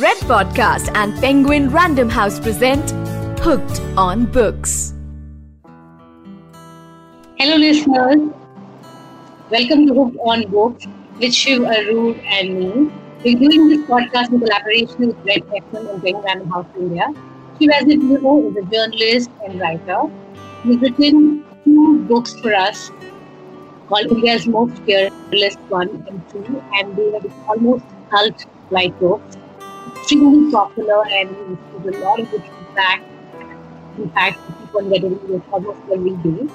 Red Podcast and Penguin Random House present Hooked on Books. Hello, listeners. Welcome to Hooked on Books with Shiv Aroor and me. We're doing this podcast in collaboration with Red FM and Penguin Random House India. Shiv, as you know, is a journalist and writer. He's written two books for us called India's Most Fearless One and Two, and they are almost cult like books extremely popular and received a lot of good feedback. In fact, keep on getting it almost every day.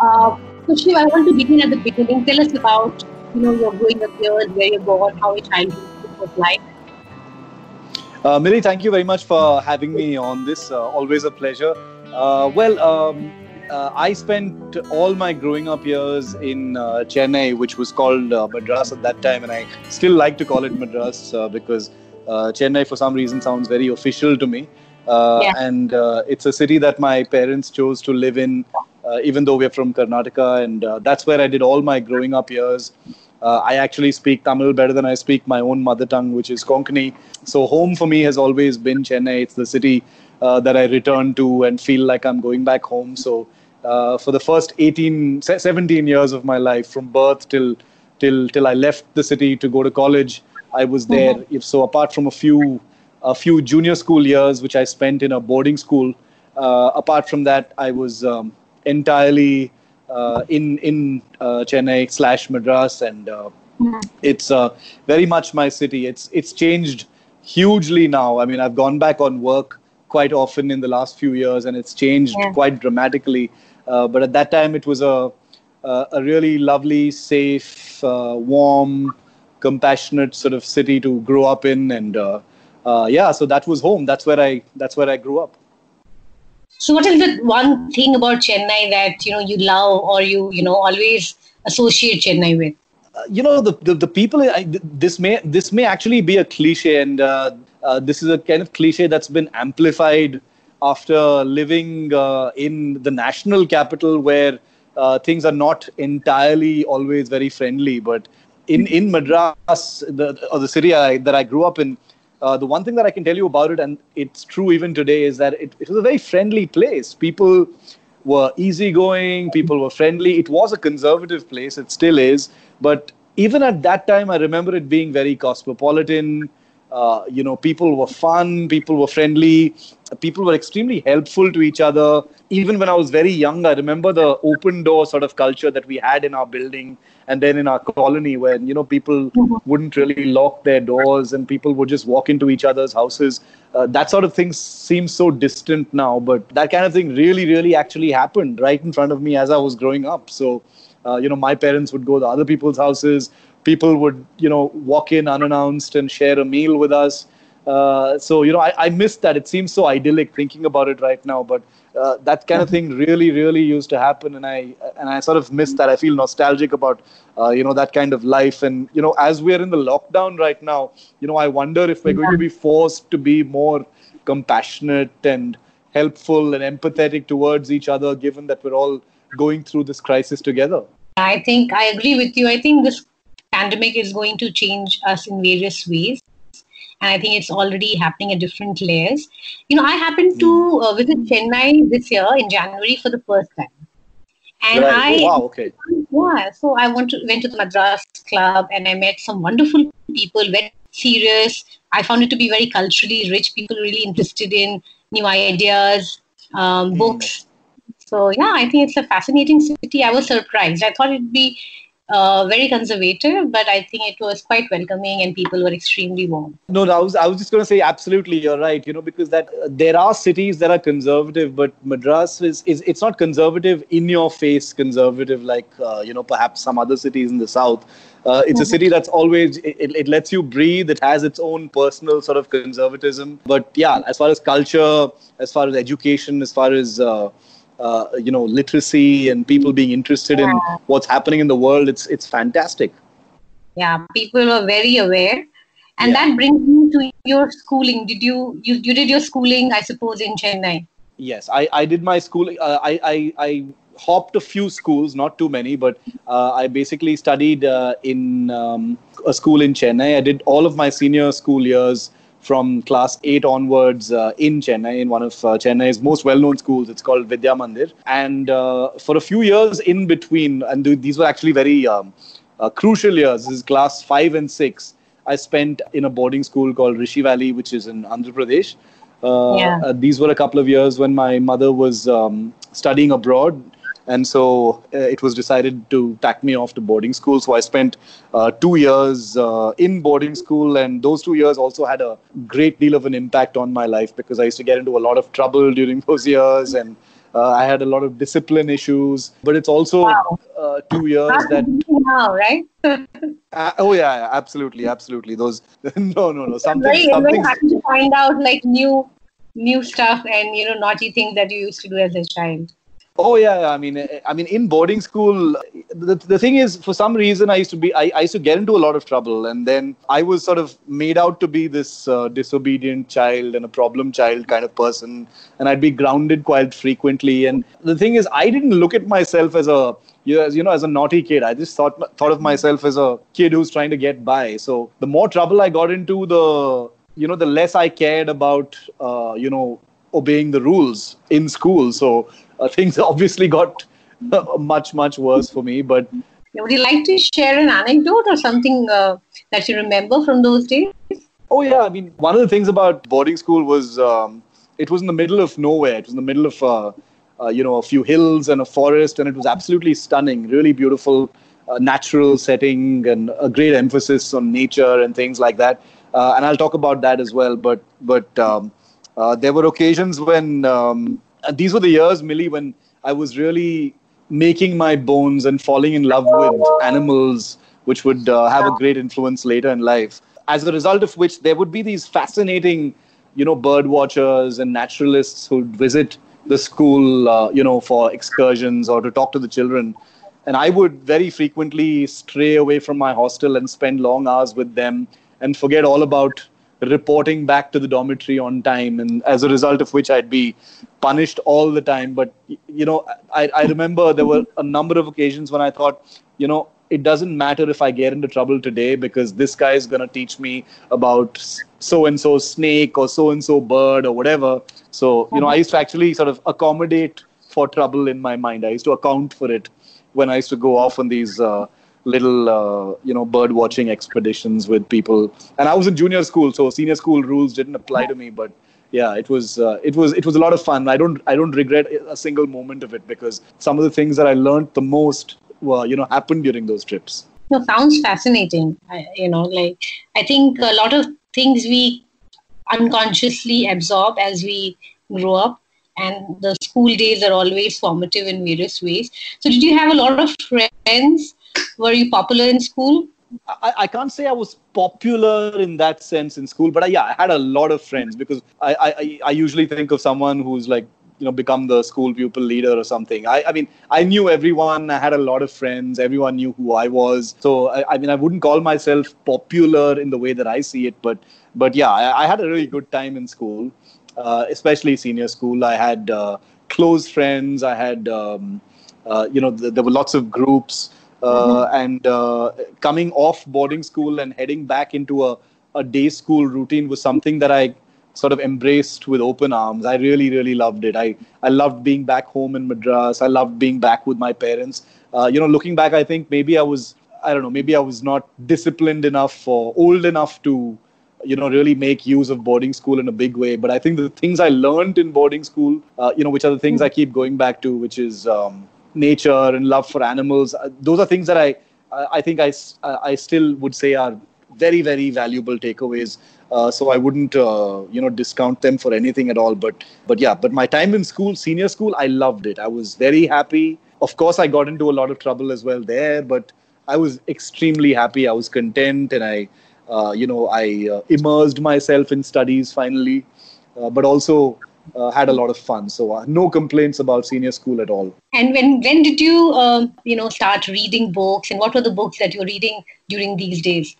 Uh, so Shiv, I want to begin at the beginning. Tell us about you know your growing up years, where you're born, how your childhood was like. Uh, Millie, thank you very much for having me on this. Uh, always a pleasure. Uh, well, um, uh, I spent all my growing up years in uh, Chennai, which was called uh, Madras at that time, and I still like to call it Madras uh, because uh, Chennai, for some reason, sounds very official to me. Uh, Yeah. And uh, it's a city that my parents chose to live in, uh, even though we're from Karnataka. And uh, that's where I did all my growing up years. Uh, I actually speak Tamil better than I speak my own mother tongue, which is Konkani. So, home for me has always been Chennai. It's the city uh, that I return to and feel like I'm going back home. So, uh, for the first 18, 17 years of my life, from birth till till till I left the city to go to college, I was there. If so, apart from a few a few junior school years, which I spent in a boarding school, uh, apart from that, I was um, entirely uh, in in uh, Chennai slash Madras, and uh, it's uh, very much my city. It's it's changed hugely now. I mean, I've gone back on work quite often in the last few years, and it's changed Yeah. quite dramatically. Uh, but at that time, it was a a, a really lovely, safe, uh, warm, compassionate sort of city to grow up in, and uh, uh, yeah, so that was home. That's where I that's where I grew up. So, what is the one thing about Chennai that you know you love or you you know always associate Chennai with? Uh, you know the the, the people I, this may this may actually be a cliche and uh, uh, this is a kind of cliche that's been amplified after living uh, in the national capital where uh, things are not entirely always very friendly but in in madras the or the city I, that i grew up in uh, the one thing that i can tell you about it and it's true even today is that it, it was a very friendly place people were easygoing, people were friendly. It was a conservative place, it still is. But even at that time, I remember it being very cosmopolitan. Uh, you know, people were fun, people were friendly, people were extremely helpful to each other. Even when I was very young, I remember the open door sort of culture that we had in our building and then in our colony, when you know people wouldn't really lock their doors and people would just walk into each other's houses. Uh, that sort of thing seems so distant now, but that kind of thing really, really actually happened right in front of me as I was growing up. So, uh, you know, my parents would go to other people's houses. People would, you know, walk in unannounced and share a meal with us. Uh, so, you know, I, I miss that. It seems so idyllic thinking about it right now, but uh, that kind of thing really, really used to happen, and I and I sort of miss that. I feel nostalgic about, uh, you know, that kind of life. And you know, as we're in the lockdown right now, you know, I wonder if we're going to be forced to be more compassionate and helpful and empathetic towards each other, given that we're all going through this crisis together. I think I agree with you. I think this pandemic is going to change us in various ways. And I think it's already happening at different layers. You know, I happened to uh, visit Chennai this year in January for the first time. And Right. I, oh, wow, okay. yeah, so I went to, went to the Madras Club and I met some wonderful people, very serious. I found it to be very culturally rich, people really interested in new ideas, um, books. So, yeah, I think it's a fascinating city. I was surprised. I thought it'd be uh, very conservative, but I think it was quite welcoming and people were extremely warm. No, no, I was I was just going to say absolutely you're right. You know because that uh, there are cities that are conservative, but Madras is, is it's not conservative in your face conservative like uh, you know perhaps some other cities in the south. Uh, it's a city that's always it, it, it lets you breathe. It has its own personal sort of conservatism. But yeah, as far as culture, as far as education, as far as uh, you know literacy and people being interested in what's happening in the world, it's it's fantastic. Yeah, people were very aware. And Yeah. that brings me to your schooling. Did you, you, you did your schooling, I suppose, in Chennai? Yes, I, I did my schooling. Uh, I, I, I hopped a few schools, not too many, but uh, I basically studied uh, in um, a school in Chennai. I did all of my senior school years from class 8 onwards uh, in Chennai, in one of uh, Chennai's most well known schools. It's called Vidya Mandir. And uh, for a few years in between, and th- these were actually very um, uh, crucial years, this is class 5 and 6. I spent in a boarding school called Rishi Valley, which is in Andhra Pradesh. Uh, Yeah. uh, these were a couple of years when my mother was um, studying abroad. And so uh, it was decided to tack me off to boarding school. So I spent uh, two years uh, in boarding school. And those two years also had a great deal of an impact on my life because I used to get into a lot of trouble during those years. And uh, I had a lot of discipline issues. But it's also Wow. uh, two years that now, right? uh, oh yeah, yeah, absolutely, absolutely. Those no, no, no. Something, very, something. to find out like new, new stuff and you know naughty things that you used to do as a child. Oh yeah, I mean, eh, I mean, in boarding school, the, the thing is, for some reason, I used to be, I, I used to get into a lot of trouble, and then I was sort of made out to be this uh, disobedient child and a problem child kind of person, and I'd be grounded quite frequently. And the thing is, I didn't look at myself as a you know, as a naughty kid. I just thought thought of myself as a kid who's trying to get by. So the more trouble I got into, the you know, the less I cared about, uh, you know, obeying the rules in school. So uh, things obviously got uh, much much worse for me. But Would you like to share an anecdote or something uh, that you remember from those days? oh yeah, I mean, one of the things about boarding school was um, it was in the middle of nowhere. It was in the middle of uh, uh, you know a few hills and a forest, and it was absolutely stunning, really beautiful. Uh, natural setting and a great emphasis on nature and things like that, uh, and I'll talk about that as well. But but um, uh, there were occasions when um, these were the years, Millie, when I was really making my bones and falling in love with animals, which would uh, have a great influence later in life. As a result of which, there would be these fascinating, you know, bird watchers and naturalists who'd visit the school, uh, you know, for excursions or to talk to the children. And I would very frequently stray away from my hostel and spend long hours with them and forget all about reporting back to the dormitory on time. And as a result of which, I'd be punished all the time. But, you know, I, I remember there were a number of occasions when I thought, you know, it doesn't matter if I get into trouble today because this guy is going to teach me about so and so snake or so and so bird or whatever. So, you know, I used to actually sort of accommodate for trouble in my mind. I used to account for it when I used to go off on these uh, little, uh, you know, bird watching expeditions with people. And I was in junior school, so senior school rules didn't apply to me. But yeah, it was uh, it was it was a lot of fun. I don't I don't regret a single moment of it because some of the things that I learned the most were you know happened during those trips. No, sounds fascinating. I, you know, like I think a lot of things we unconsciously absorb as we grow up, and the school days are always formative in various ways. So, did you have a lot of friends? Were you popular in school? I, I can't say I was popular in that sense in school, but I, yeah, I had a lot of friends because I, I, I usually think of someone who's like, you know, become the school pupil leader or something. I, I mean, I knew everyone. I had a lot of friends. Everyone knew who I was. So, I, I mean, I wouldn't call myself popular in the way that I see it, but, but yeah, I, I had a really good time in school, uh, especially senior school. I had uh, close friends. I had, um, uh, you know, th- there were lots of groups. Uh, and uh, coming off boarding school and heading back into a, a day school routine was something that I sort of embraced with open arms. I really, really loved it. I, I loved being back home in Madras. I loved being back with my parents. Uh, you know, looking back, I think maybe I was, I don't know, maybe I was not disciplined enough or old enough to, you know, really make use of boarding school in a big way. But I think the things I learned in boarding school, uh, you know, which are the things I keep going back to, which is, um, nature and love for animals. Uh, those are things that I, I I think I, uh, I still would say are very, very valuable takeaways. Uh, so I wouldn't, uh, you know, discount them for anything at all. But, but yeah, but my time in school, senior school, I loved it. I was very happy. Of course, I got into a lot of trouble as well there, but I was extremely happy. I was content, and I, uh, you know, I uh, immersed myself in studies finally, uh, but also uh, had a lot of fun. So uh, no complaints about senior school at all. And when when did you um, you know start reading books? And what were the books that you were reading during these days?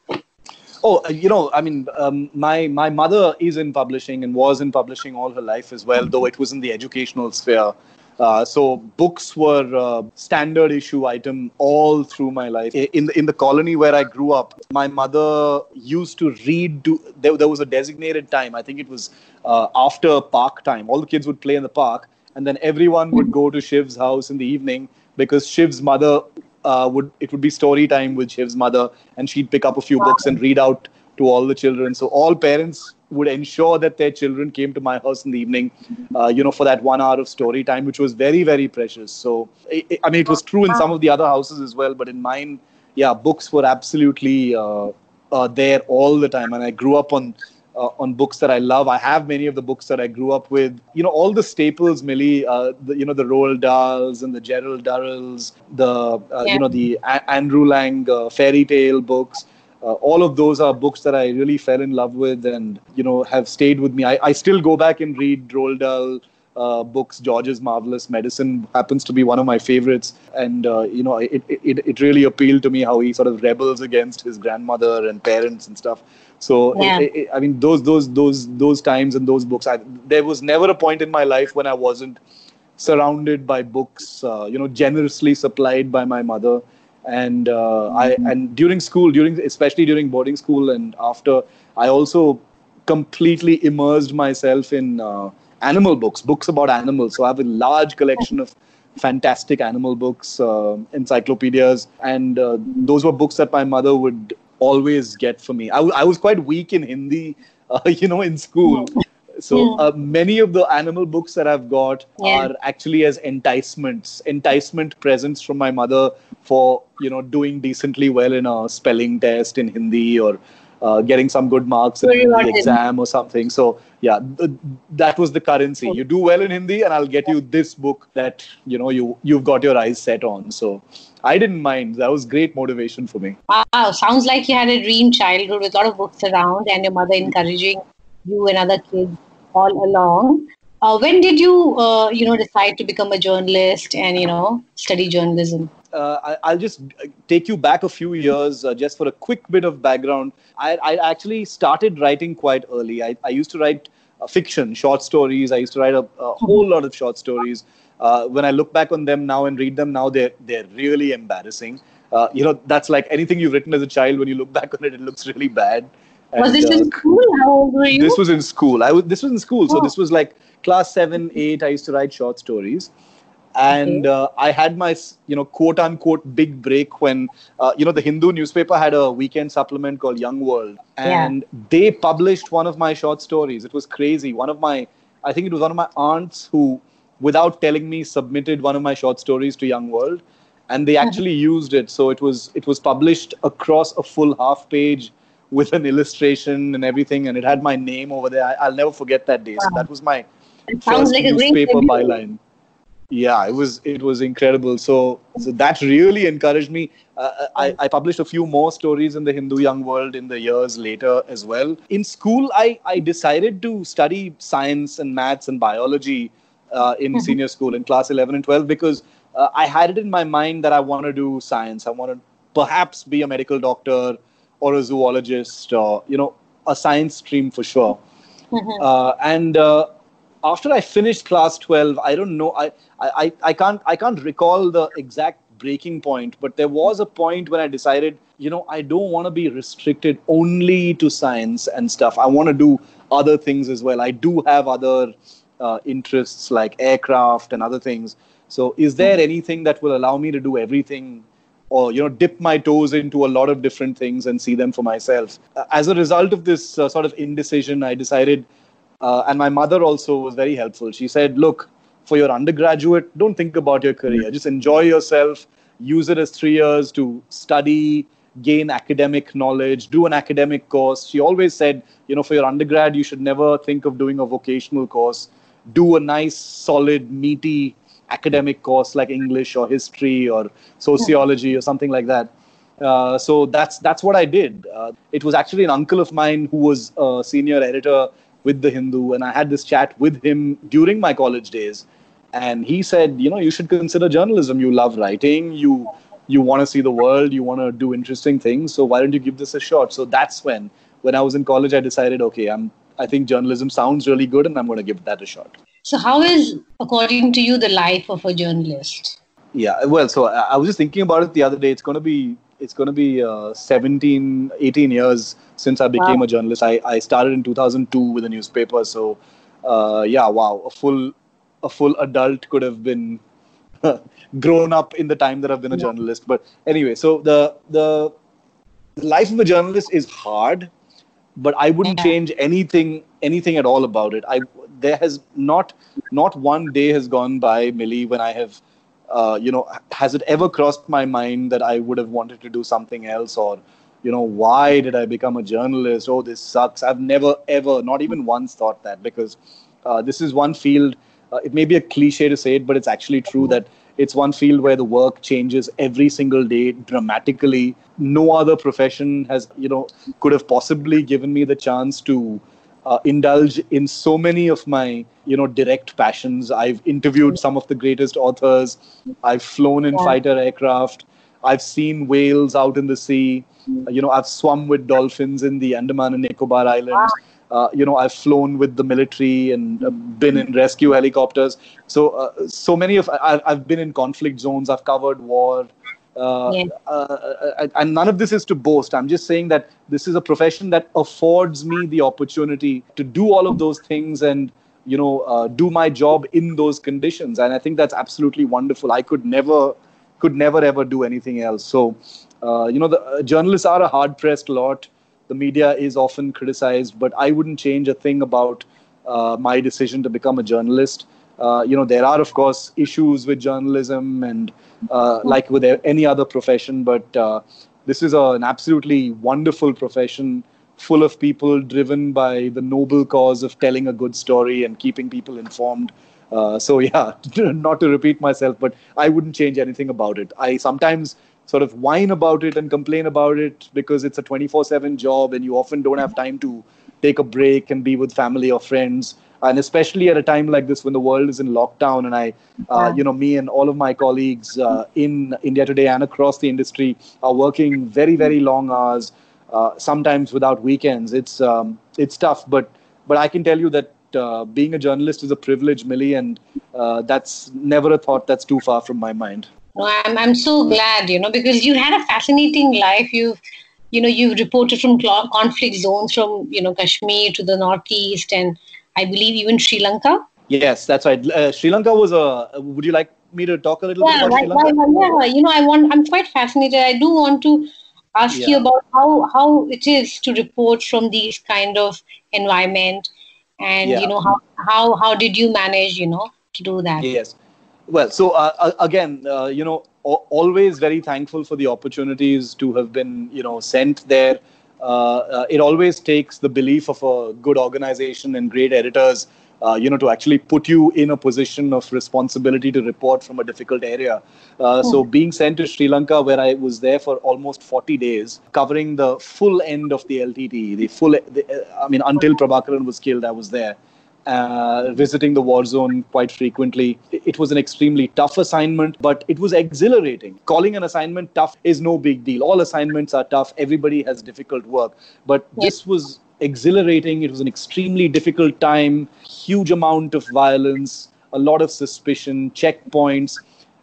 Oh, uh, you know, I mean, um, my my mother is in publishing and was in publishing all her life as well, though it was in the educational sphere. Uh, so books were uh, standard issue item all through my life. In the, in the colony where I grew up, my mother used to read. To, there, there was a designated time. I think it was uh, after park time. All the kids would play in the park, and then everyone would go to Shiv's house in the evening because Shiv's mother uh, would it would be story time with Shiv's mother, and she'd pick up a few books and read out to all the children. So all parents would ensure that their children came to my house in the evening, uh, you know, for that one hour of story time, which was very, very precious. So, it, I mean, it was true in some of the other houses as well, but in mine, yeah, books were absolutely uh, uh, there all the time. And I grew up on uh, on books that I love. I have many of the books that I grew up with. You know, all the staples, Millie. Uh, the, you know, the Roald Dahls and the Gerald Durrells, the uh, yeah. you know the A- Andrew Lang uh, fairy tale books. Uh, all of those are books that I really fell in love with, and you know have stayed with me. I, I still go back and read Roald Dahl. Uh, books. George's Marvelous Medicine happens to be one of my favorites, and uh, you know it, it it really appealed to me how he sort of rebels against his grandmother and parents and stuff. So yeah. it, it, I mean, those those those those times and those books. I, there was never a point in my life when I wasn't surrounded by books. Uh, you know, generously supplied by my mother, and uh, I mm-hmm. and during school, during especially during boarding school and after, I also completely immersed myself in uh, animal books, books about animals. So I have a large collection of fantastic animal books, uh, encyclopedias, and uh, those were books that my mother would always get for me. I, w- I was quite weak in Hindi, uh, you know, in school. So uh, many of the animal books that I've got yeah. are actually as enticements, enticement presents from my mother for you know doing decently well in a spelling test in Hindi or uh, getting some good marks in the exam or something. So yeah, th- that was the currency. You do well in Hindi, and I'll get you this book that you know you you've got your eyes set on. So I didn't mind. That was great motivation for me. Wow, sounds like you had a dream childhood with a lot of books around and your mother encouraging you and other kids all along. Uh, when did you, uh, you know, decide to become a journalist and you know study journalism? Uh, I, will just take you back a few years uh, just for a quick bit of background. I, I actually started writing quite early. I, I used to write uh, fiction, short stories. I used to write a, a whole lot of short stories uh, when I look back on them now and read them now, they're they're really embarrassing. Uh, you know, that's like anything you've written as a child. When you look back on it, it looks really bad. And, was this uh, in school? How old were you? This was in school. I was. This was in school. Oh. So this was like class seven, eight. I used to write short stories, and okay. uh, I had my you know quote unquote big break when uh, you know the Hindu newspaper had a weekend supplement called Young World, and yeah. they published one of my short stories. It was crazy. One of my, I think it was one of my aunts who without telling me, submitted one of my short stories to Young World, and they mm-hmm. actually used it. So it was it was published across a full half page with an illustration and everything, and it had my name over there. I, will never forget that day. So that was my it first like newspaper byline. Yeah, it was it was incredible. So so that really encouraged me. Uh, I, I published a few more stories in the Hindu Young World in the years later as well. In school, I, I decided to study science and maths and biology uh, in mm-hmm. senior school in class 11 and 12 because uh, I had it in my mind that I want to do science. I want to perhaps be a medical doctor or a zoologist or, you know, a science stream for sure. Mm-hmm. Uh, and uh, after I finished class 12, I don't know, I, I, I, can't, I can't recall the exact breaking point, but there was a point when I decided, you know, I don't want to be restricted only to science and stuff. I want to do other things as well. I do have other uh, interests like aircraft and other things. So, is there anything that will allow me to do everything, or you know, dip my toes into a lot of different things and see them for myself? As a result of this uh, sort of indecision, I decided, uh, and my mother also was very helpful. She said, "Look, for your undergraduate, don't think about your career. Just enjoy yourself. Use it as three years to study." gain academic knowledge, do an academic course. She always said, you know, for your undergrad, you should never think of doing a vocational course do a nice, solid, meaty academic course like English or history or sociology or something like that. Uh, so that's that's what I did. Uh, it was actually an uncle of mine who was a senior editor with the Hindu, and I had this chat with him during my college days. And he said, you know, you should consider journalism. You love writing. You you want to see the world. You want to do interesting things. So why don't you give this a shot? So that's when, when I was in college, I decided, okay, I'm I think journalism sounds really good, and I'm going to give that a shot. So, how is, according to you, the life of a journalist? Yeah, well, so I, I was just thinking about it the other day. It's going to be it's going to be uh, 17, 18 years since I became wow. a journalist. I, I started in 2002 with a newspaper. So, uh, yeah, wow, a full a full adult could have been grown up in the time that I've been a journalist. But anyway, so the the life of a journalist is hard, but I wouldn't change anything anything at all about it. I there has not not one day has gone by, Millie, when I have uh, you know, has it ever crossed my mind that I would have wanted to do something else or, you know, why did I become a journalist? Oh, this sucks. I've never, ever, not even once thought that because uh, this is one field. Uh, it may be a cliche to say it, but it's actually true that it's one field where the work changes every single day dramatically. No other profession has, you know, could have possibly given me the chance to uh, indulge in so many of my you know direct passions. I've interviewed some of the greatest authors. I've flown in fighter aircraft. I've seen whales out in the sea. You know i've swum with dolphins in the andaman and nicobar islands. Uh, you know i've flown with the military and uh, been in rescue helicopters. So uh, so many of I, i've been in conflict zones. I've covered war uh, yeah. Uh, uh, and none of this is to boast. I'm just saying that this is a profession that affords me the opportunity to do all of those things and you know uh, do my job in those conditions. And I think that's absolutely wonderful. I could never, could never ever do anything else. So, uh, you know, the journalists are a hard pressed lot. The media is often criticized, but I wouldn't change a thing about my decision to become a journalist. Uh, you know, there are of course issues with journalism and uh, like with any other profession, but uh, this is a, an absolutely wonderful profession full of people driven by the noble cause of telling a good story and keeping people informed. Uh, so yeah, not to repeat myself, but I wouldn't change anything about it. I sometimes sort of whine about it and complain about it because it's a 24/7 job and you often don't have time to take a break and be with family or friends and especially at a time like this when the world is in lockdown and i uh, you know me and all of my colleagues uh, in india today and across the industry are working very very long hours uh, sometimes without weekends. It's um, it's tough but but i can tell you that uh, being a journalist is a privilege millie and uh, that's never a thought that's too far from my mind. No, I'm, I'm so glad you know because you had a fascinating life. You've you know you've reported from conflict zones from you know kashmir to the northeast and I believe even Sri Lanka. Yes, that's right. Uh, Sri Lanka was a. Would you like me to talk a little yeah, bit about Sri Lanka? yeah, you know, I want. I'm quite fascinated. I do want to ask yeah. you about how how it is to report from these kind of environment, and yeah. you know how how how did you manage, you know, to do that? Yes. Well, so uh, again, uh, you know, always very thankful for the opportunities to have been, you know, sent there uh, uh, it always takes the belief of a good organization and great editors uh, you know, to actually put you in a position of responsibility to report from a difficult area. Uh, So, hmm. being sent to Sri Lanka, where I was there for almost 40 days, covering the full end of the LTT, the full, the, I mean, until Prabhakaran was killed, I was there uh, visiting the war zone quite frequently. It was an extremely tough assignment, but it was exhilarating. Calling an assignment tough is no big deal. All assignments are tough, everybody has difficult work. But yes. this was exhilarating. It was an extremely difficult time, huge amount of violence, a lot of suspicion, checkpoints.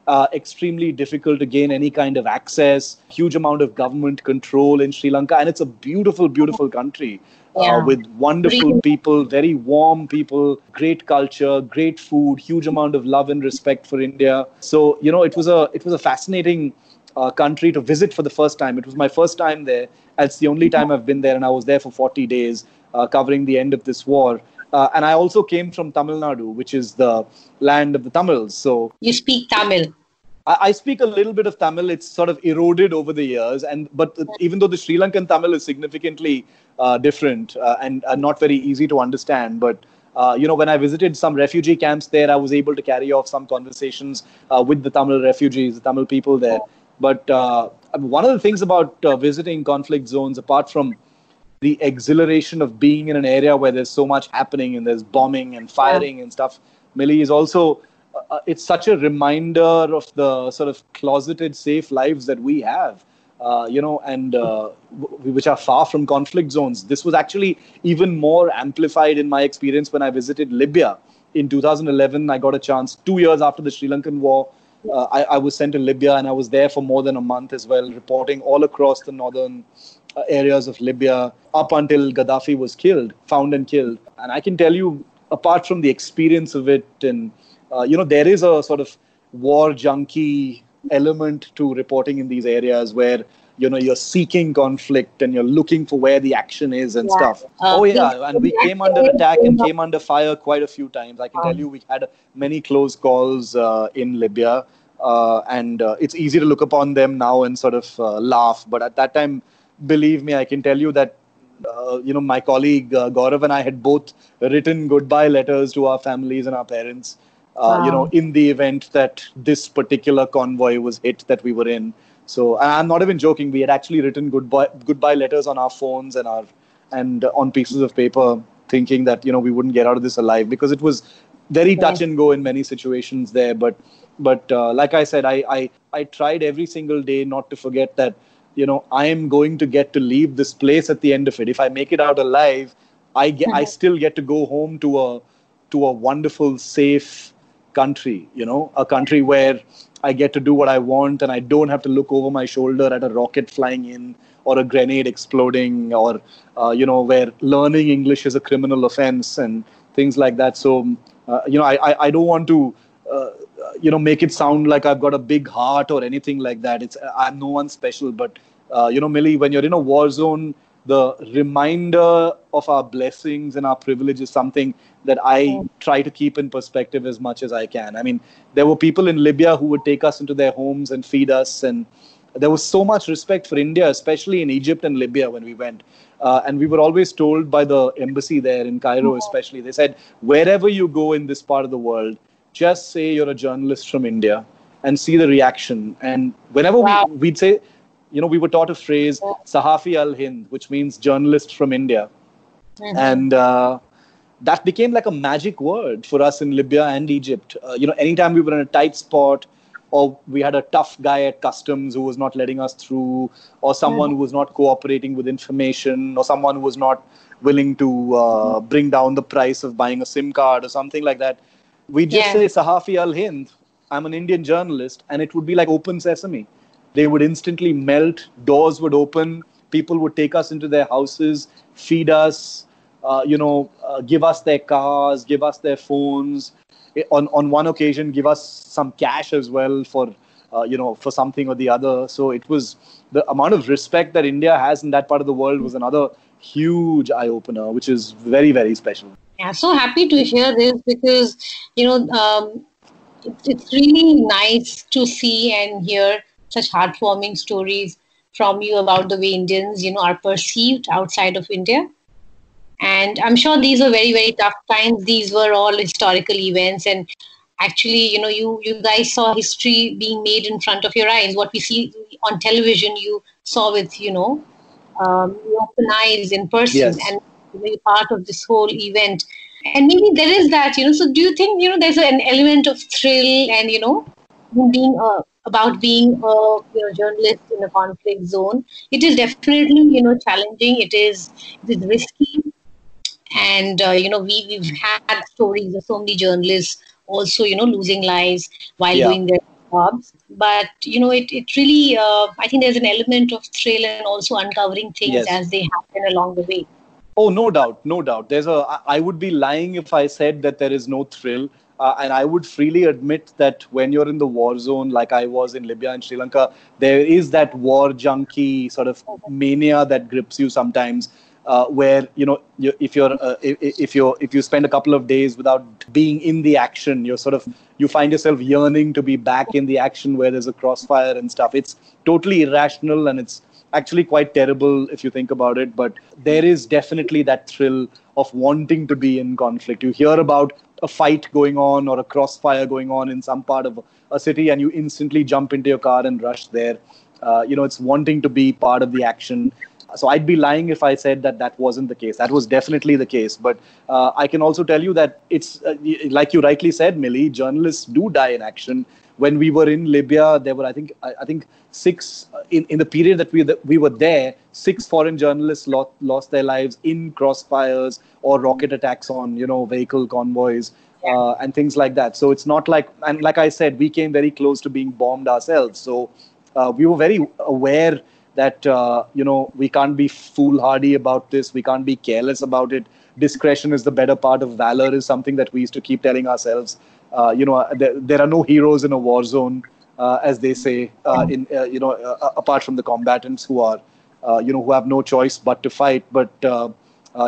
Uh, extremely difficult to gain any kind of access, huge amount of government control in Sri Lanka, and it's a beautiful, beautiful country. Uh, yeah. uh, with wonderful people, very warm people, great culture, great food, huge amount of love and respect for India. So you know, it was a it was a fascinating uh, country to visit for the first time. It was my first time there. It's the only time I've been there, and I was there for 40 days, uh, covering the end of this war. Uh, and I also came from Tamil Nadu, which is the land of the Tamils. So you speak Tamil. I, I speak a little bit of Tamil. It's sort of eroded over the years, and but even though the Sri Lankan Tamil is significantly uh, different uh, and uh, not very easy to understand, but uh, you know, when I visited some refugee camps there, I was able to carry off some conversations uh, with the Tamil refugees, the Tamil people there. But uh, one of the things about visiting conflict zones, apart from the exhilaration of being in an area where there's so much happening and there's bombing and firing and stuff, Millie is also uh, it's such a reminder of the sort of closeted safe lives that we have uh, you know and uh, w- which are far from conflict zones this was actually even more amplified in my experience when i visited libya in 2011, I got a chance two years after the Sri Lankan War. Uh, I, I, was sent to Libya and I was there for more than a month as well, reporting all across the northern uh, areas of Libya up until Gaddafi was killed, found and killed. And I can tell you, apart from the experience of it, and uh, you know, there is a sort of war junkie element to reporting in these areas where you know you're seeking conflict and you're looking for where the action is and yeah. stuff uh, oh yeah and we came under attack and came under fire quite a few times i can tell you we had many close calls uh, in libya uh, and uh, it's easy to look upon them now and sort of uh, laugh but at that time believe me i can tell you that uh, you know my colleague uh, gaurav and i had both written goodbye letters to our families and our parents wow. you know in the event that this particular convoy was hit that we were in so I'm not even joking. We had actually written goodbye goodbye letters on our phones and our and on pieces of paper, thinking that you know we wouldn't get out of this alive because it was very touch and go in many situations there. But but uh, like I said, I, I I tried every single day not to forget that you know I am going to get to leave this place at the end of it. If I make it out alive, I get I mm-hmm. still get to go home to a to a wonderful, safe country. You know, a country where I get to do what I want and I don't have to look over my shoulder at a rocket flying in or a grenade exploding or, uh, you know, where learning English is a criminal offense and things like that. So, uh, you know, I, I don't want to, uh, you know, make it sound like I've got a big heart or anything like that. It's I'm no one special, but, uh, you know, Millie, when you're in a war zone, the reminder of our blessings and our privilege is something that I try to keep in perspective as much as I can. I mean, there were people in Libya who would take us into their homes and feed us, and there was so much respect for India, especially in Egypt and Libya when we went. Uh, and we were always told by the embassy there in Cairo, especially, they said, wherever you go in this part of the world, just say you're a journalist from India and see the reaction. And whenever wow. we, we'd say, you know, we were taught a phrase, Sahafi al Hind, which means journalist from India. Mm-hmm. And uh, that became like a magic word for us in Libya and Egypt. Uh, you know, anytime we were in a tight spot, or we had a tough guy at customs who was not letting us through, or someone mm-hmm. who was not cooperating with information, or someone who was not willing to uh, bring down the price of buying a SIM card or something like that, we just yeah. say Sahafi al Hind. I'm an Indian journalist, and it would be like open sesame they would instantly melt, doors would open, people would take us into their houses, feed us, uh, you know, uh, give us their cars, give us their phones. On, on one occasion, give us some cash as well for, uh, you know, for something or the other. So it was the amount of respect that India has in that part of the world was another huge eye opener, which is very, very special. Yeah, so happy to hear this because, you know, um, it's really nice to see and hear such heartwarming stories from you about the way Indians, you know, are perceived outside of India. And I'm sure these were very, very tough times. These were all historical events. And actually, you know, you, you guys saw history being made in front of your eyes. What we see on television, you saw with, you know, um, open eyes in person. Yes. And you part of this whole event. And maybe there is that, you know, so do you think, you know, there's an element of thrill and, you know, being a about being a you know, journalist in a conflict zone. It is definitely you know challenging. It is it is risky, and uh, you know we we've had stories of so many journalists also you know losing lives while yeah. doing their jobs. But you know it it really uh, I think there's an element of thrill and also uncovering things yes. as they happen along the way. Oh, no doubt, no doubt. There's a. I would be lying if I said that there is no thrill uh, and I would freely admit that when you're in the war zone, like I was in Libya and Sri Lanka, there is that war junkie sort of mania that grips you sometimes. Uh, where you know you, if you're uh, if, you if you spend a couple of days without being in the action you're sort of you find yourself yearning to be back in the action where there's a crossfire and stuff it's totally irrational and it's actually quite terrible if you think about it but there is definitely that thrill of wanting to be in conflict you hear about a fight going on or a crossfire going on in some part of a city and you instantly jump into your car and rush there. Uh, you know, it's wanting to be part of the action. So I'd be lying if I said that that wasn't the case. That was definitely the case. But uh, I can also tell you that it's uh, like you rightly said, Millie. Journalists do die in action. When we were in Libya, there were I think I, I think six uh, in, in the period that we that we were there. Six foreign journalists lost lost their lives in crossfires or rocket attacks on you know vehicle convoys. uh, and things like that. So it's not like, and like I said, we came very close to being bombed ourselves. So uh, we were very aware that uh, you know we can't be foolhardy about this. We can't be careless about it. Discretion is the better part of valor. Is something that we used to keep telling ourselves. Uh, you know, there, there, are no heroes in a war zone, uh, as they say. Uh, in you know, apart from the combatants who are, you know, who have no choice but to fight. But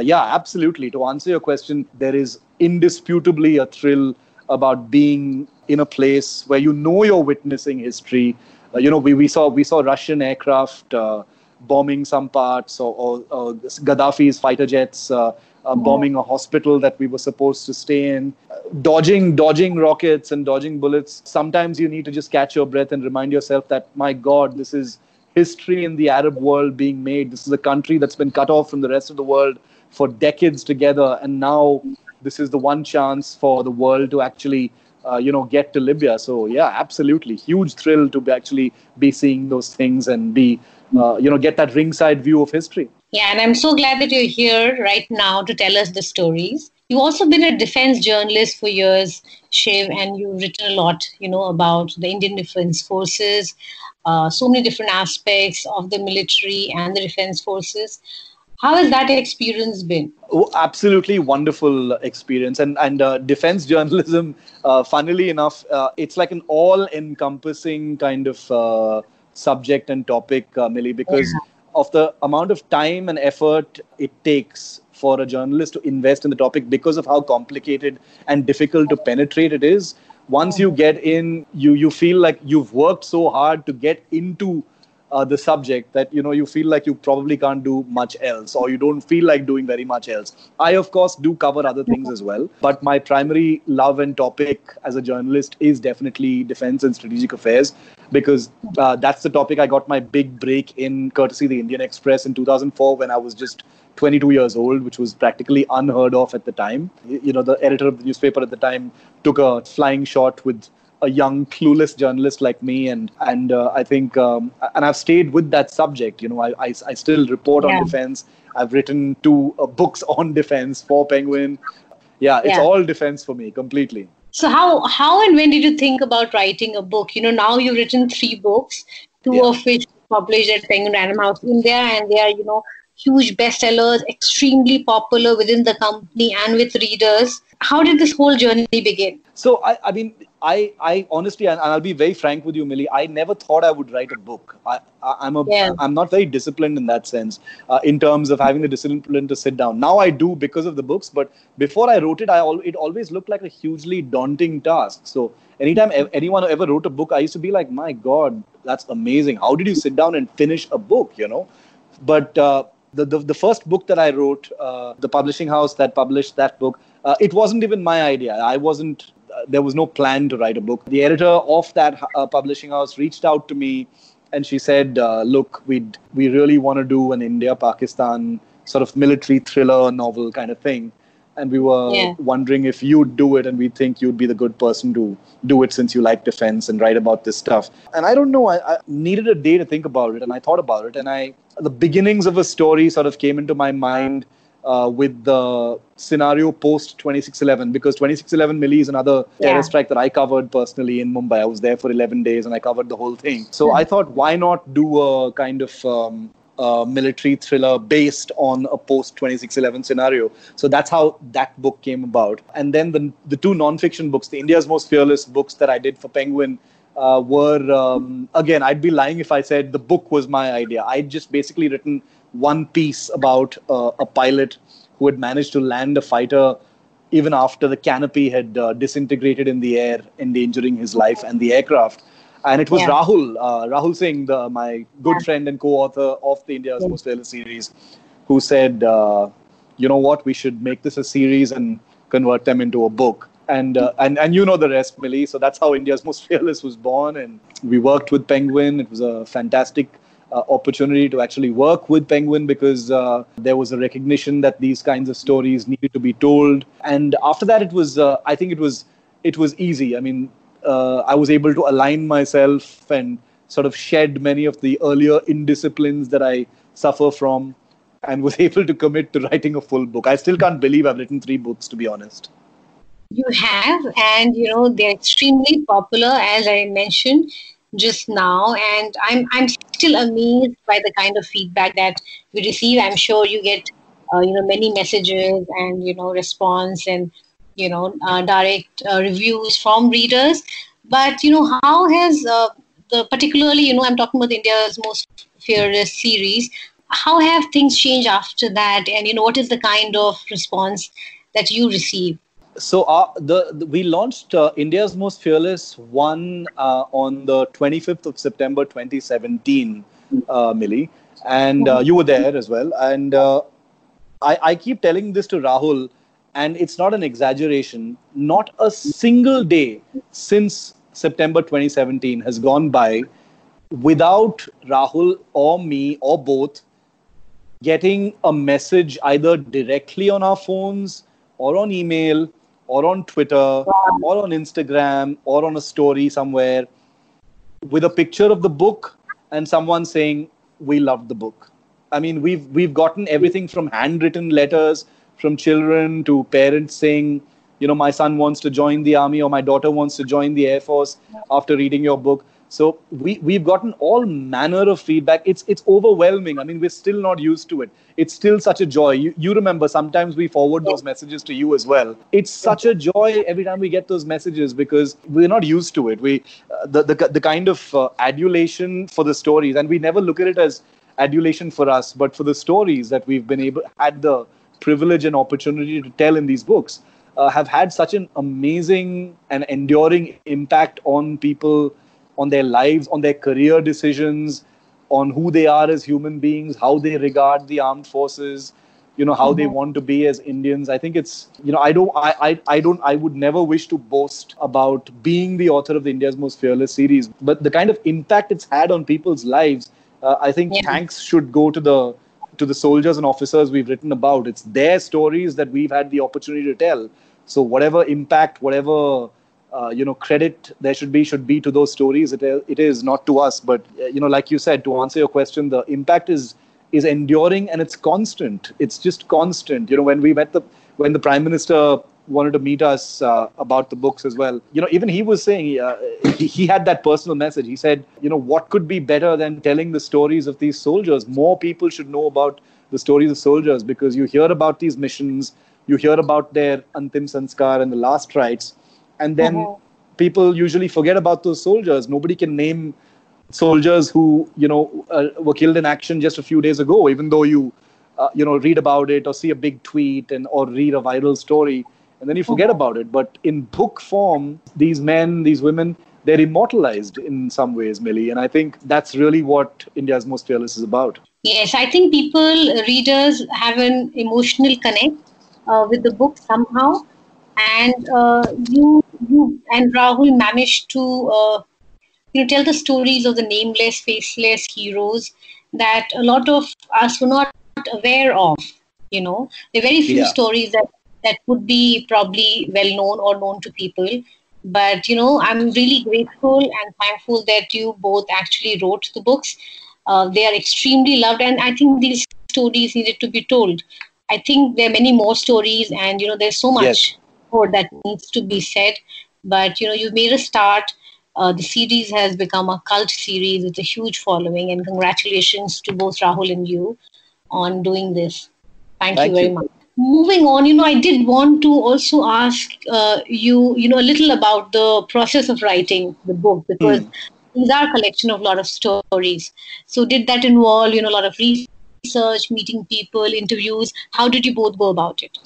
yeah, absolutely. To answer your question, there is indisputably a thrill about being in a place where you know you're witnessing history. Uh, you know, we, we saw we saw Russian aircraft uh, bombing some parts, or, or, or Gaddafi's fighter jets uh, uh bombing a hospital that we were supposed to stay in, dodging dodging rockets and dodging bullets. Sometimes you need to just catch your breath and remind yourself that my God, this is history in the Arab world being made. This is a country that's been cut off from the rest of the world for decades together, and now this is the one chance for the world to actually uh, you know get to libya. So yeah absolutely. Huge thrill to be actually be seeing those things and be uh, you know get that ringside view of history. Yeah and i'm so glad that you're here right now to tell us the stories. You've also been a defense journalist for years shiv and you've written a lot you know about the indian defense forces uh, so many different aspects of the military and the defense forces how has that experience been? Oh, absolutely wonderful experience. And and uh, defense journalism, uh, funnily enough, uh, it's like an all-encompassing kind of uh, subject and topic, uh, Millie, because yeah. of the amount of time and effort it takes for a journalist to invest in the topic because of how complicated and difficult to penetrate it is. Once you get in, you you feel like you've worked so hard to get into uh, the subject that you know you feel like you probably can't do much else or you don't feel like doing very much else i of course do cover other things as well but my primary love and topic as a journalist is definitely defense and strategic affairs because uh, that's the topic i got my big break in courtesy the indian express in 2004 when i was just 22 years old, which was practically unheard of at the time. You know, the editor of the newspaper at the time took a flying shot with a young clueless journalist like me and and uh, i think um, and i've stayed with that subject you know i i, I still report yeah. on defense i've written two uh, books on defense for penguin yeah it's yeah. all defense for me completely so how how and when did you think about writing a book you know now you've written three books two yeah. of which published at penguin random house india and they are you know huge bestsellers extremely popular within the company and with readers how did this whole journey begin so i, I mean I, I honestly, and I'll be very frank with you, Millie. I never thought I would write a book. I, am a, yeah. I'm not very disciplined in that sense, uh, in terms of having the discipline to sit down. Now I do because of the books, but before I wrote it, I al- it always looked like a hugely daunting task. So anytime anyone ever wrote a book, I used to be like, my God, that's amazing. How did you sit down and finish a book? You know, but uh, the, the the first book that I wrote, uh, the publishing house that published that book, uh, it wasn't even my idea. I wasn't there was no plan to write a book. The editor of that uh, publishing house reached out to me and she said, uh, "Look, we we really want to do an India-Pakistan sort of military thriller novel kind of thing." And we were yeah. wondering if you'd do it, and we think you'd be the good person to do it since you like defense and write about this stuff. And I don't know, I, I needed a day to think about it, and I thought about it, and I the beginnings of a story sort of came into my mind uh, with the scenario post 2611 because 2611 Millie is another yeah. terror strike that I covered personally in Mumbai. I was there for 11 days and I covered the whole thing. So I thought, why not do a kind of um, military thriller based on a post 2611 scenario. So that's how that book came about. And then the, the two nonfiction books, the India's Most Fearless books that I did for Penguin, uh, were, um, again, I'd be lying if I said the book was my idea. I'd just basically written one piece about uh, a pilot who had managed to land a fighter even after the canopy had uh, disintegrated in the air, endangering his life and the aircraft. And it was yeah. Rahul, uh, Rahul Singh, the, my good yeah. friend and co-author of the India's yeah. Most Fearless series, who said, uh, "You know what? We should make this a series and convert them into a book." And uh, and and you know the rest, Millie. So that's how India's Most Fearless was born. And we worked with Penguin. It was a fantastic uh, opportunity to actually work with Penguin because uh, there was a recognition that these kinds of stories needed to be told. And after that, it was uh, I think it was it was easy. I mean, uh, I was able to align myself and sort of shed many of the earlier indisciplines that I suffer from, and was able to commit to writing a full book. I still can't believe I've written three books, to be honest. You have, and you know they're extremely popular, as I mentioned just now, and I'm I'm still amazed by the kind of feedback that we receive. I'm sure you get uh, you know many messages and you know response and you know uh, direct uh, reviews from readers. But you know how has uh, the particularly you know I'm talking about India's most fearless series. How have things changed after that, and you know what is the kind of response that you receive? so uh, the, the, we launched uh, India's Most Fearless one uh, on the 25th of September 2017, uh, Millie, and you were there as well. And I, I keep telling this to Rahul, and it's not an exaggeration. Not a single day since September 2017 has gone by without Rahul or me or both getting a message either directly on our phones or on email or on Twitter or on Instagram or on a story somewhere with a picture of the book and someone saying we loved the book. I mean, we've we've gotten everything from handwritten letters from children to parents saying, you know, my son wants to join the army or my daughter wants to join the air force after reading your book. So we we've gotten all manner of feedback. It's it's overwhelming. I mean, we're still not used to it. It's still such a joy. You, you remember sometimes we forward those messages to you as well. It's such a joy every time we get those messages because we're not used to it. We uh, the, the the kind of uh, adulation for the stories, and we never look at it as adulation for us, but for the stories that we've been able had the privilege and opportunity to tell in these books. Uh, have had such an amazing and enduring impact on people on their lives, on their career decisions, on who they are as human beings, how they regard the armed forces, you know, how mm-hmm. they want to be as Indians. I think it's, you know, I don't, I, I, I don't, I would never wish to boast about being the author of the India's Most Fearless series, but the kind of impact it's had on people's lives, uh, I think yeah. thanks should go to the to the soldiers and officers we've written about. It's their stories that we've had the opportunity to tell. So whatever impact, whatever uh, you know credit there should be should be to those stories it, it is not to us but uh, you know like you said to answer your question the impact is is enduring and it's constant it's just constant you know when we met the when the prime minister wanted to meet us uh, about the books as well. You know even he was saying uh, he, he had that personal message. He said you know what could be better than telling the stories of these soldiers? More people should know about the stories of soldiers because you hear about these missions you hear about their antim sanskar and the last rites and then uh-huh. people usually forget about those soldiers. Nobody can name soldiers who you know uh, were killed in action just a few days ago even though you uh, you know read about it or see a big tweet and or read a viral story and then you forget uh-huh. about it but in book form these men these women they're immortalized in some ways millie and i think that's really what india's most fearless is about yes i think people readers have an emotional connect uh, with the book somehow and uh, you you and Rahul managed to uh, you know tell the stories of the nameless, faceless heroes that a lot of us were not aware of. You know, there are very few yeah. stories that that would be probably well known or known to people. But you know, I'm really grateful and thankful that you both actually wrote the books. Uh, they are extremely loved, and I think these stories needed to be told. I think there are many more stories, and you know, there's so much yes more that needs to be said. But you know, you made a start. Uh, the series has become a cult series with a huge following, and congratulations to both Rahul and you on doing this. Thank, Thank you very you. much. Moving on, you know, I did want to also ask uh, you, you know, a little about the process of writing the book because mm. these are a collection of a lot of stories. So, did that involve, you know, a lot of research, meeting people, interviews? How did you both go about it?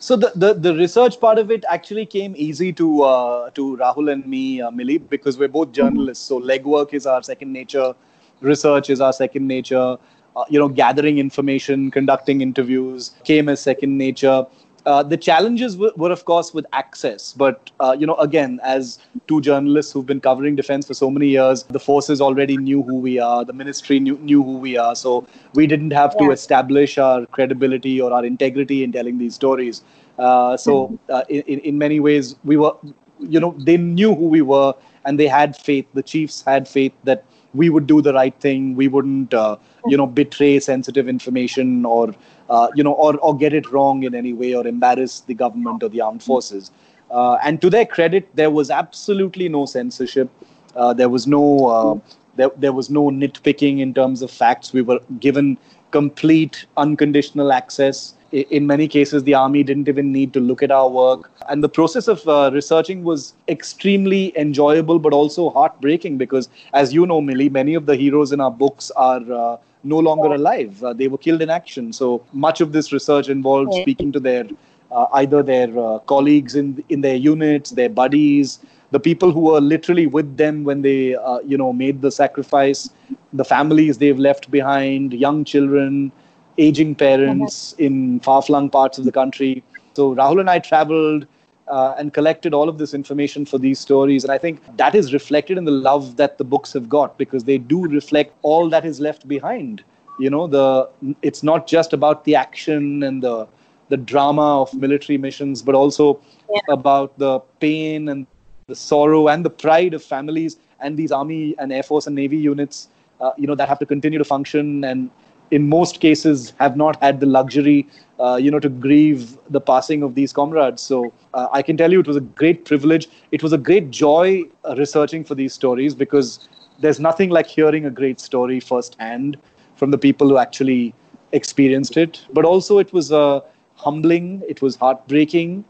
So the, the, the research part of it actually came easy to uh, to Rahul and me, uh, Millie, because we're both journalists. So legwork is our second nature, research is our second nature. Uh, you know, gathering information, conducting interviews came as second nature. Uh, the challenges were, were, of course, with access. But, uh, you know, again, as two journalists who've been covering defense for so many years, the forces already knew who we are, the ministry knew, knew who we are. So we didn't have yeah. to establish our credibility or our integrity in telling these stories. Uh, so, uh, in, in many ways, we were, you know, they knew who we were and they had faith. The chiefs had faith that we would do the right thing. We wouldn't, uh, you know, betray sensitive information or uh, you know, or, or get it wrong in any way or embarrass the government or the armed forces. Uh, and to their credit, there was absolutely no censorship. Uh, there was no uh, there, there was no nitpicking in terms of facts. We were given complete unconditional access. In many cases, the army didn't even need to look at our work. And the process of uh, researching was extremely enjoyable, but also heartbreaking because, as you know, Millie, many of the heroes in our books are uh, no longer alive. Uh, they were killed in action. So much of this research involved speaking to their uh, either their uh, colleagues in in their units, their buddies, the people who were literally with them when they uh, you know made the sacrifice, the families they've left behind, young children, aging parents in far-flung parts of the country. So Rahul and I traveled. Uh, and collected all of this information for these stories. And I think that is reflected in the love that the books have got because they do reflect all that is left behind. You know, the it's not just about the action and the the drama of military missions, but also yeah. about the pain and the sorrow and the pride of families and these army and air force and navy units, uh, you know, that have to continue to function and in most cases have not had the luxury, uh, you know, to grieve the passing of these comrades. So uh, I can tell you, it was a great privilege. It was a great joy uh, researching for these stories because there's nothing like hearing a great story firsthand from the people who actually experienced it. But also, it was uh, humbling, it was heartbreaking,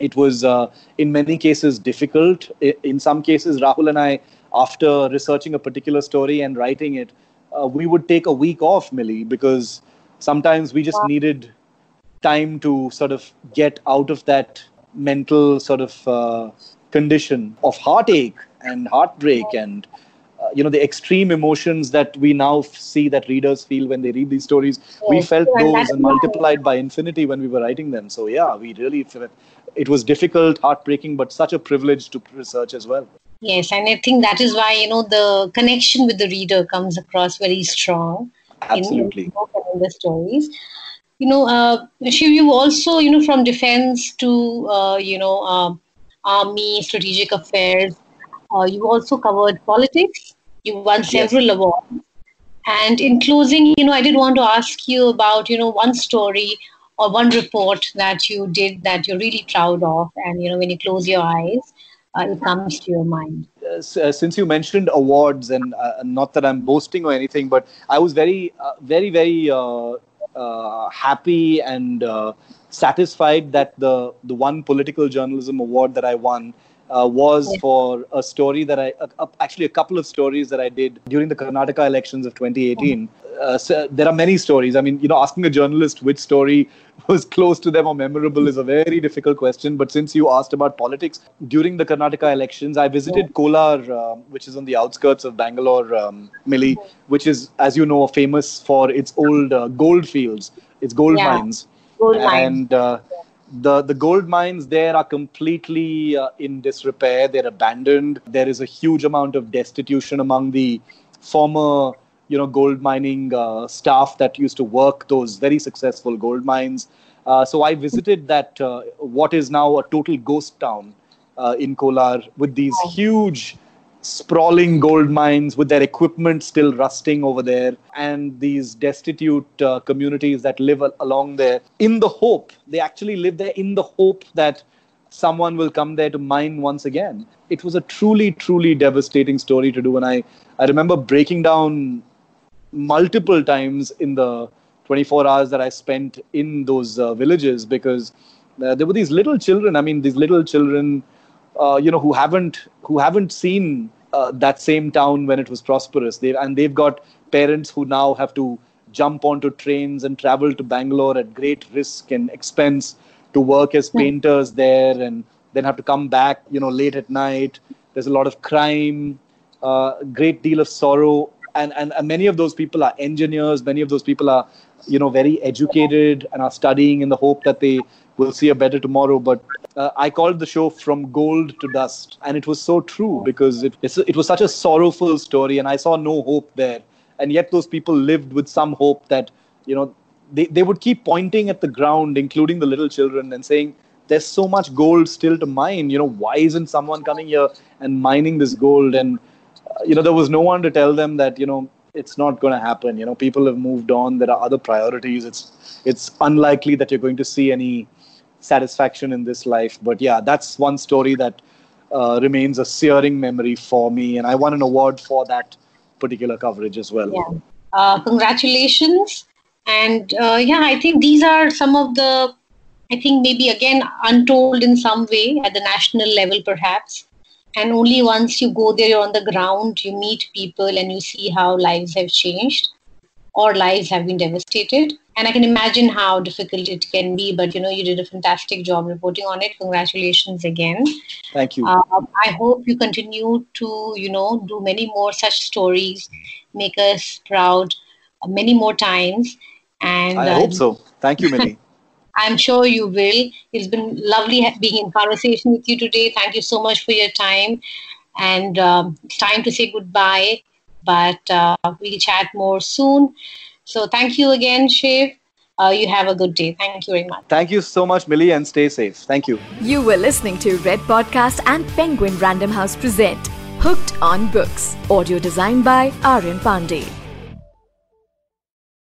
it was uh, in many cases difficult. In some cases, Rahul and I, after researching a particular story and writing it, uh, we would take a week off, Millie, because sometimes we just needed time to sort of get out of that mental sort of uh, condition of heartache and heartbreak and uh, you know the extreme emotions that we now see that readers feel when they read these stories. We felt those and multiplied by infinity when we were writing them. So yeah we really it was difficult heartbreaking but such a privilege to research as well yes and i think that is why you know the connection with the reader comes across very strong absolutely in, in the stories you know uh, Shiv, you also you know from defense to uh, you know uh, army strategic affairs uh, you also covered politics. You won several yes. awards. And in closing, you know, I did want to ask you about, you know, one story or one report that you did that you're really proud of. And, you know, when you close your eyes, uh, it comes to your mind. Uh, since you mentioned awards, and uh, not that I'm boasting or anything, but I was very, uh, very, very uh, uh, happy and satisfied that the the one political journalism award that I won uh, was for a story that I, actually a couple of stories that I did during the Karnataka elections of 2018. Uh, so there are many stories. I mean, you know, asking a journalist which story was close to them or memorable is a very difficult question. But since you asked about politics, during the Karnataka elections, I visited yeah. Kolar, uh, which is on the outskirts of Bangalore, um, Millie, which is, as you know, famous for its old uh, gold fields, its gold yeah. mines. Gold mines. And uh, the the gold mines there are completely uh, in disrepair they're abandoned there is a huge amount of destitution among the former you know gold mining uh, staff that used to work those very successful gold mines. Uh, so i visited that uh, what is now a total ghost town uh, in kolar with these huge sprawling gold mines with their equipment still rusting over there and these destitute uh, communities that live al- along there in the hope they actually live there in the hope that someone will come there to mine once again. It was a truly truly devastating story to do and i i remember breaking down multiple times in the 24 hours that i spent in those uh, villages because uh, there were these little children i mean these little children uh, you know who haven't who haven't seen uh, that same town when it was prosperous. They and they've got parents who now have to jump onto trains and travel to Bangalore at great risk and expense to work as painters there, and then have to come back, you know, late at night. There's a lot of crime, a uh, great deal of sorrow, and, and and many of those people are engineers. Many of those people are, you know, very educated and are studying in the hope that they will see a better tomorrow. But uh, I called the show From Gold to Dust. And it was so true because it, it was such a sorrowful story and I saw no hope there. And yet those people lived with some hope that, you know, they, they would keep pointing at the ground, including the little children, and saying, there's so much gold still to mine. You know, why isn't someone coming here and mining this gold? And, you know, there was no one to tell them that, you know, it's not going to happen. You know, people have moved on. There are other priorities. It's, it's unlikely that you're going to see any satisfaction in this life. But yeah, that's one story that uh, remains a searing memory for me, and I won an award for that particular coverage as well. Yeah. Uh, congratulations. And uh, yeah, I think these are some of the, I think maybe again untold in some way at the national level, perhaps. And only once you go there, you're on the ground, you meet people, and you see how lives have changed or lives have been devastated. And I can imagine how difficult it can be, but you know, you did a fantastic job reporting on it. Congratulations again. Thank you. Uh, I hope you continue to, you know, do many more such stories, make us proud many more times. And I hope so. Thank you, Millie. I'm sure you will. It's been lovely being in conversation with you today. Thank you so much for your time. And um, it's time to say goodbye, but uh, we'll chat more soon. So thank you again, Shiv. Uh, you have a good day. Thank you very much. Thank you so much, Millie, and stay safe. Thank you. You were listening to Red Podcast and Penguin Random House present Hooked on Books. Audio designed by Aryan Pandey.